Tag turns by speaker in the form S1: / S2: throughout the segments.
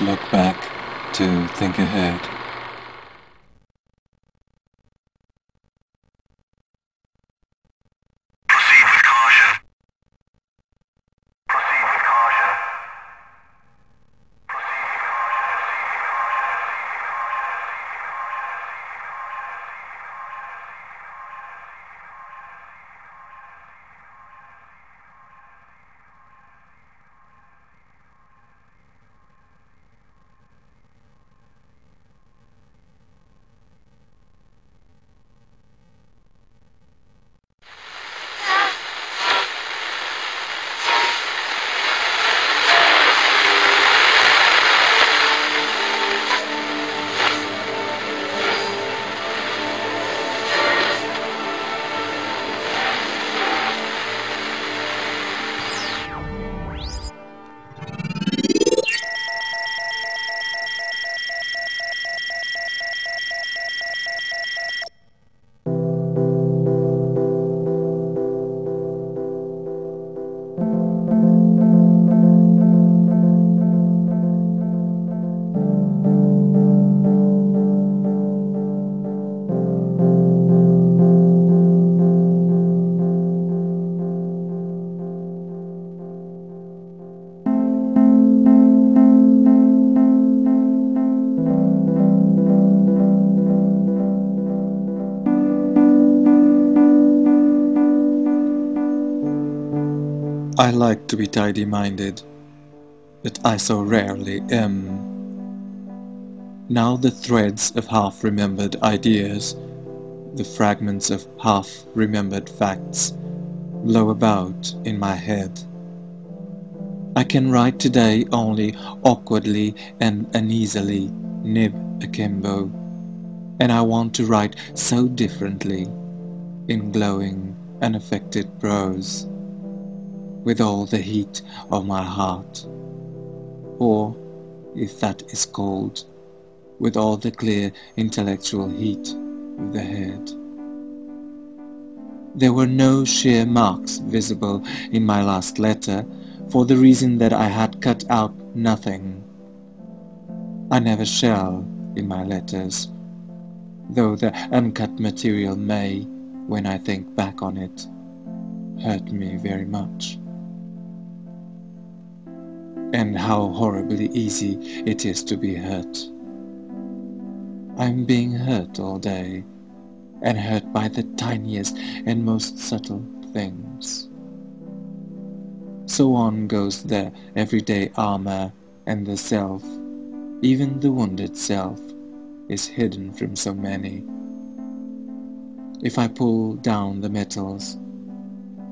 S1: look back, to think ahead. I like to be tidy-minded, but I so rarely am. Now the threads of half-remembered ideas, the fragments of half-remembered facts, blow about in my head. I can write today only awkwardly and uneasily, nib akimbo, and I want to write so differently, in glowing, unaffected prose with all the heat of my heart, or, if that is cold, with all the clear intellectual heat of the head. There were no sheer marks visible in my last letter, for the reason that I had cut out nothing. I never shall in my letters, though the uncut material may, when I think back on it, hurt me very much and how horribly easy it is to be hurt. I'm being hurt all day, and hurt by the tiniest and most subtle things. So on goes the everyday armor, and the self, even the wounded self, is hidden from so many. If I pull down the metals,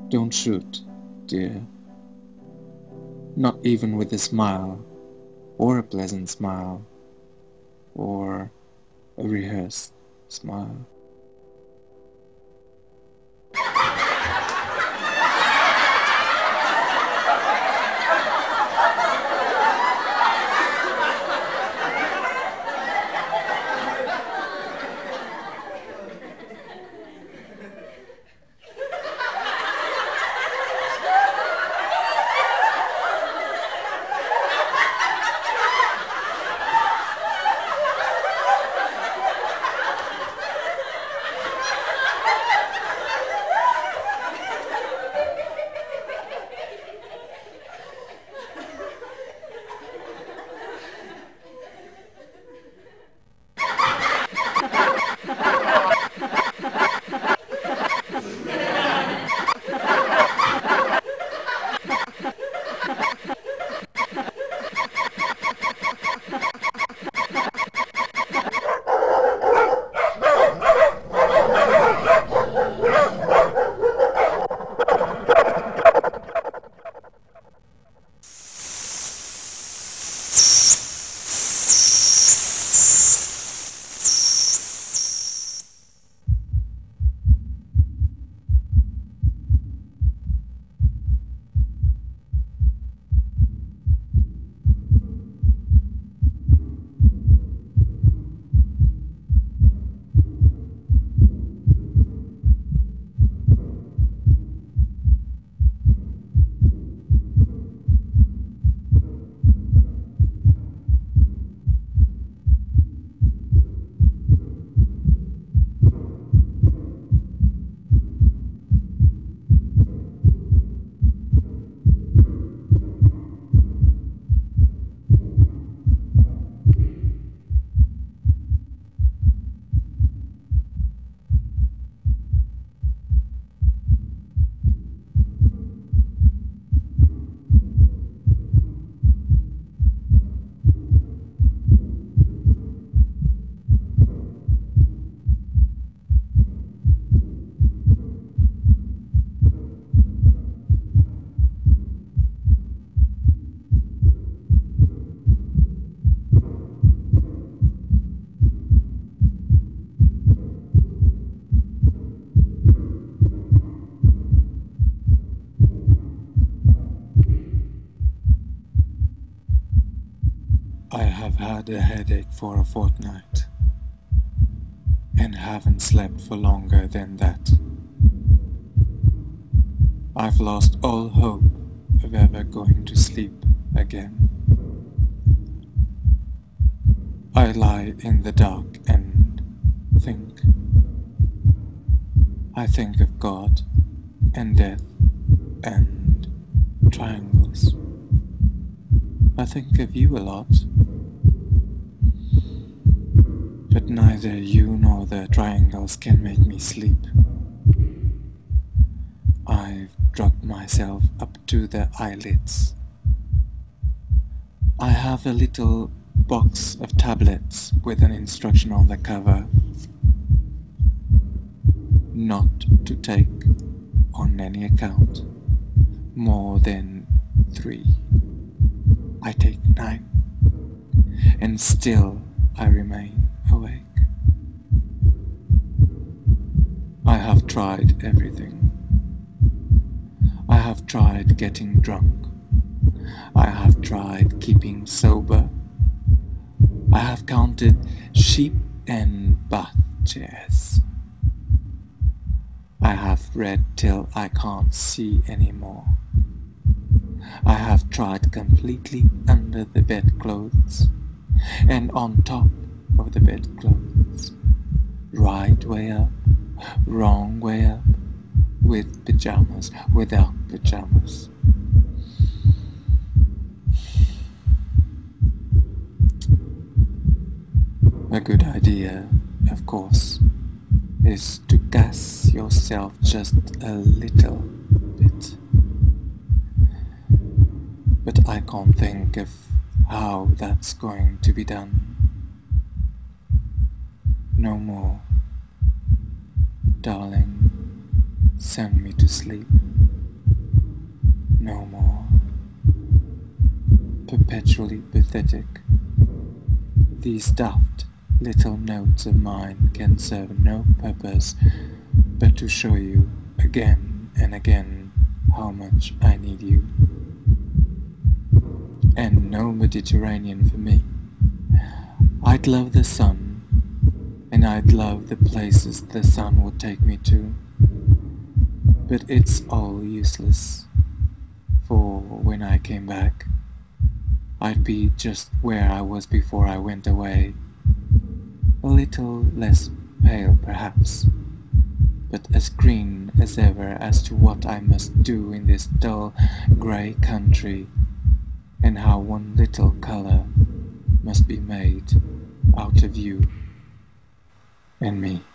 S1: don't shoot, dear not even with a smile, or a pleasant smile, or a rehearsed smile. Had a headache for a fortnight and haven't slept for longer than that. I've lost all hope of ever going to sleep again. I lie in the dark and think. I think of God and death and triangles. I think of you a lot. But neither you nor the triangles can make me sleep. I've drugged myself up to the eyelids. I have a little box of tablets with an instruction on the cover not to take on any account more than three. I take nine, and still I remain awake. I have tried everything. I have tried getting drunk. I have tried keeping sober. I have counted sheep and bath chairs. I have read till I can't see anymore. I have tried completely under the bedclothes and on top of the bedclothes. Right way up, wrong way up, with pajamas, without pajamas. A good idea, of course, is to gas yourself just a little bit. But I can't think of how that's going to be done. No more. Darling, send me to sleep. No more. Perpetually pathetic. These daft little notes of mine can serve no purpose but to show you again and again how much I need you. And no Mediterranean for me. I'd love the sun, and I'd love the places the sun would take me to. But it's all useless, for when I came back, I'd be just where I was before I went away. A little less pale perhaps, but as green as ever as to what I must do in this dull grey country, and how one little colour must be made out of you and me.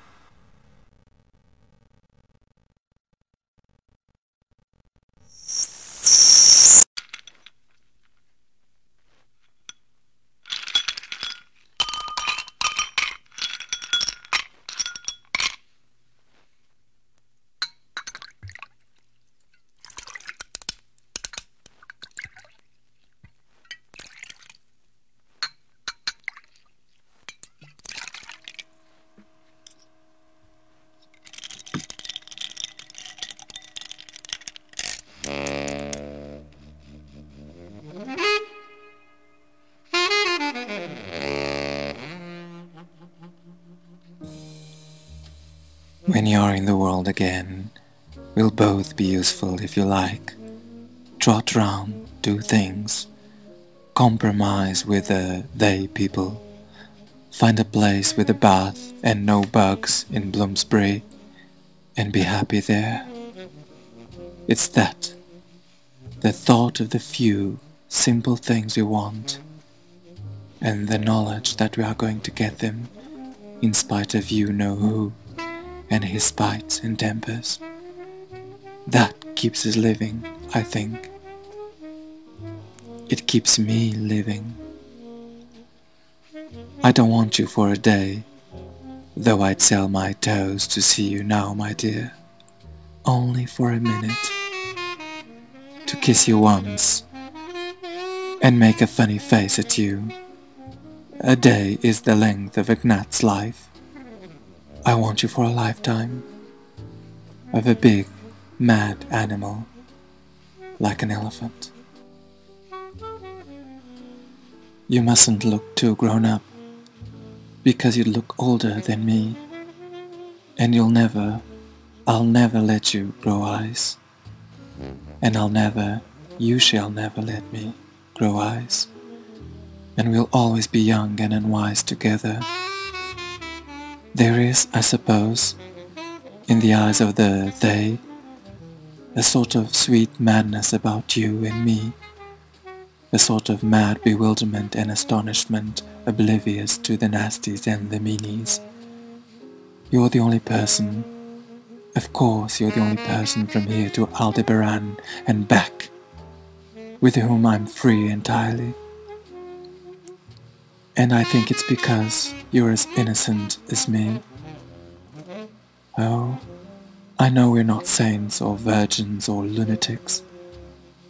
S1: When you're in the world again, we'll both be useful if you like. Trot round, do things, compromise with the they people, find a place with a bath and no bugs in Bloomsbury, and be happy there. It's that, the thought of the few simple things we want, and the knowledge that we are going to get them in spite of you know who and his spites and tempers. That keeps us living, I think. It keeps me living. I don't want you for a day, though I'd sell my toes to see you now, my dear. Only for a minute. To kiss you once and make a funny face at you. A day is the length of a gnat's life. I want you for a lifetime of a big, mad animal like an elephant. You mustn't look too grown up, because you look older than me, and you'll never, I'll never let you grow eyes, and I'll never, you shall never let me grow eyes, and we'll always be young and unwise together. There is, I suppose, in the eyes of the they, a sort of sweet madness about you and me a sort of mad bewilderment and astonishment oblivious to the nasties and the meanies. You're the only person, of course you're the only person from here to Aldebaran and back, with whom I'm free entirely. And I think it's because you're as innocent as me. Oh, I know we're not saints or virgins or lunatics.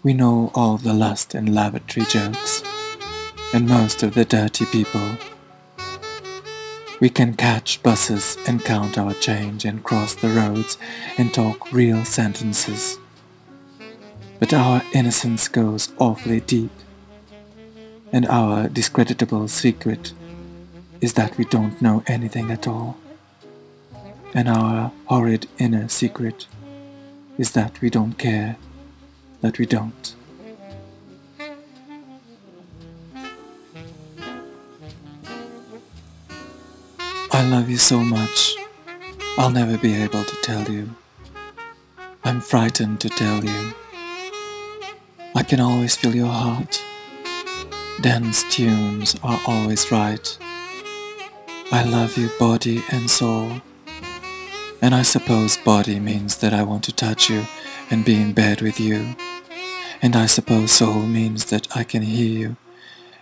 S1: We know all the lust and lavatory jokes, and most of the dirty people. We can catch buses and count our change and cross the roads and talk real sentences. But our innocence goes awfully deep, and our discreditable secret is that we don't know anything at all. And our horrid inner secret is that we don't care that we don't. I love you so much, I'll never be able to tell you. I'm frightened to tell you. I can always feel your heart. Dance tunes are always right. I love you body and soul. And I suppose body means that I want to touch you and be in bed with you. And I suppose soul means that I can hear you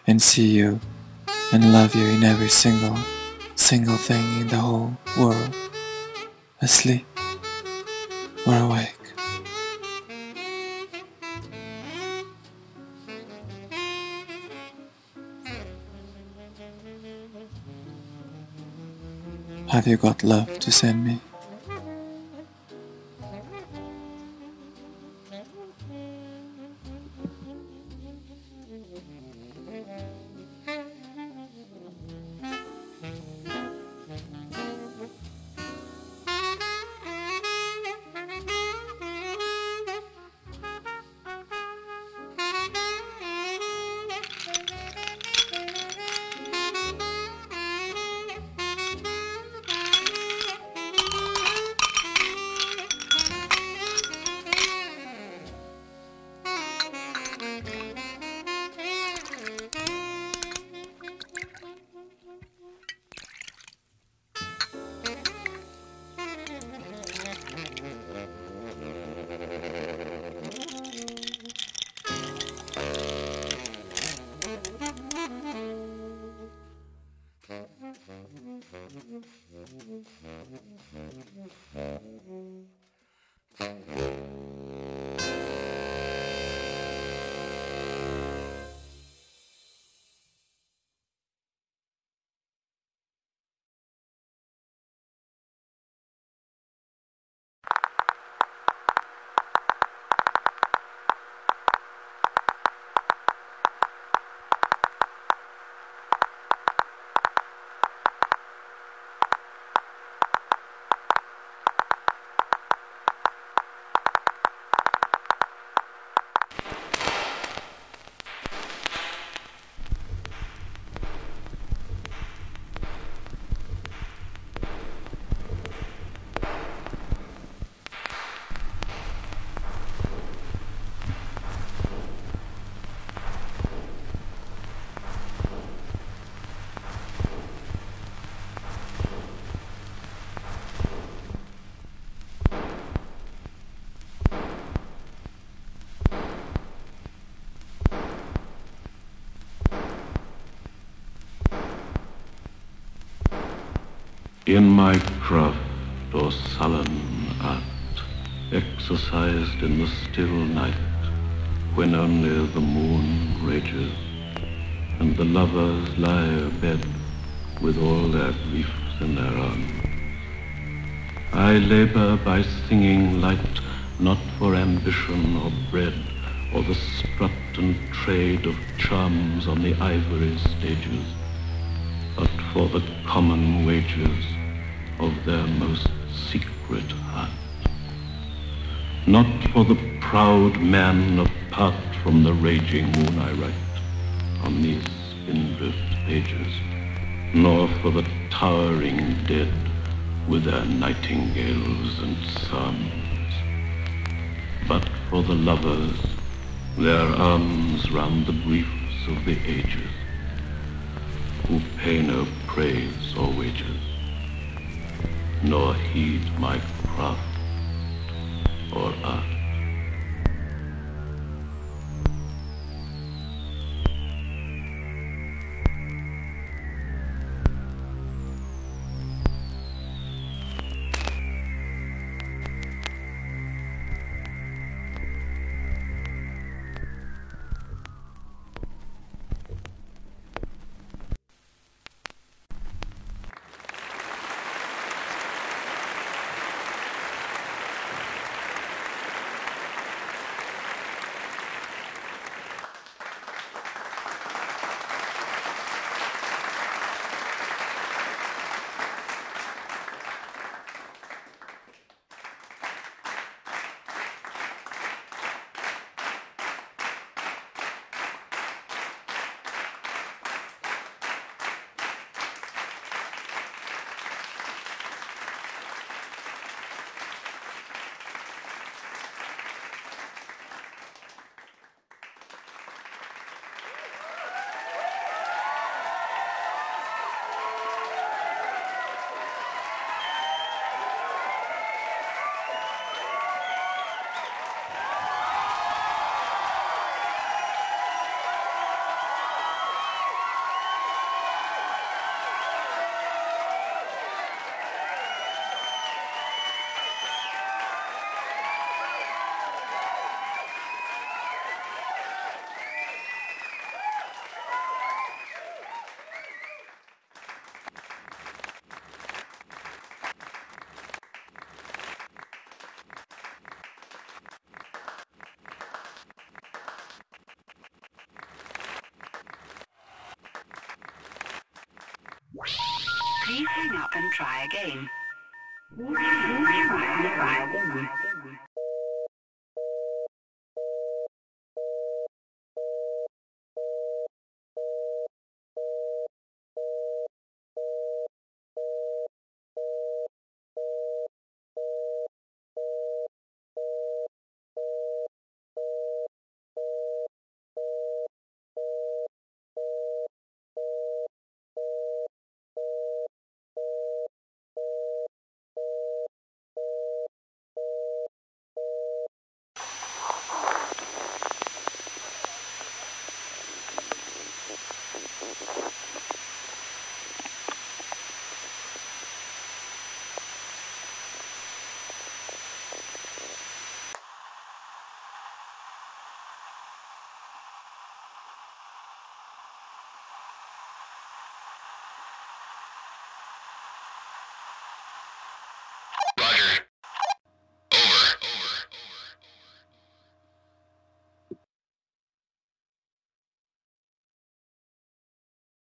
S1: and see you and love you in every single, single thing in the whole world. Asleep or awake. Have you got love to send me?
S2: In my craft or sullen art, exercised in the still night, when only the moon rages, and the lovers lie abed with all their griefs in their arms. I labor by singing light, not for ambition or bread, or the strut and trade of charms on the ivory stages, for the common wages of their most secret heart. Not for the proud man apart from the raging moon I write on these spindrift pages, nor for the towering dead with their nightingales and psalms, but for the lovers, their arms round the griefs of the ages, who pay no praise or wages, nor heed my craft or art.
S3: Please hang up and try again.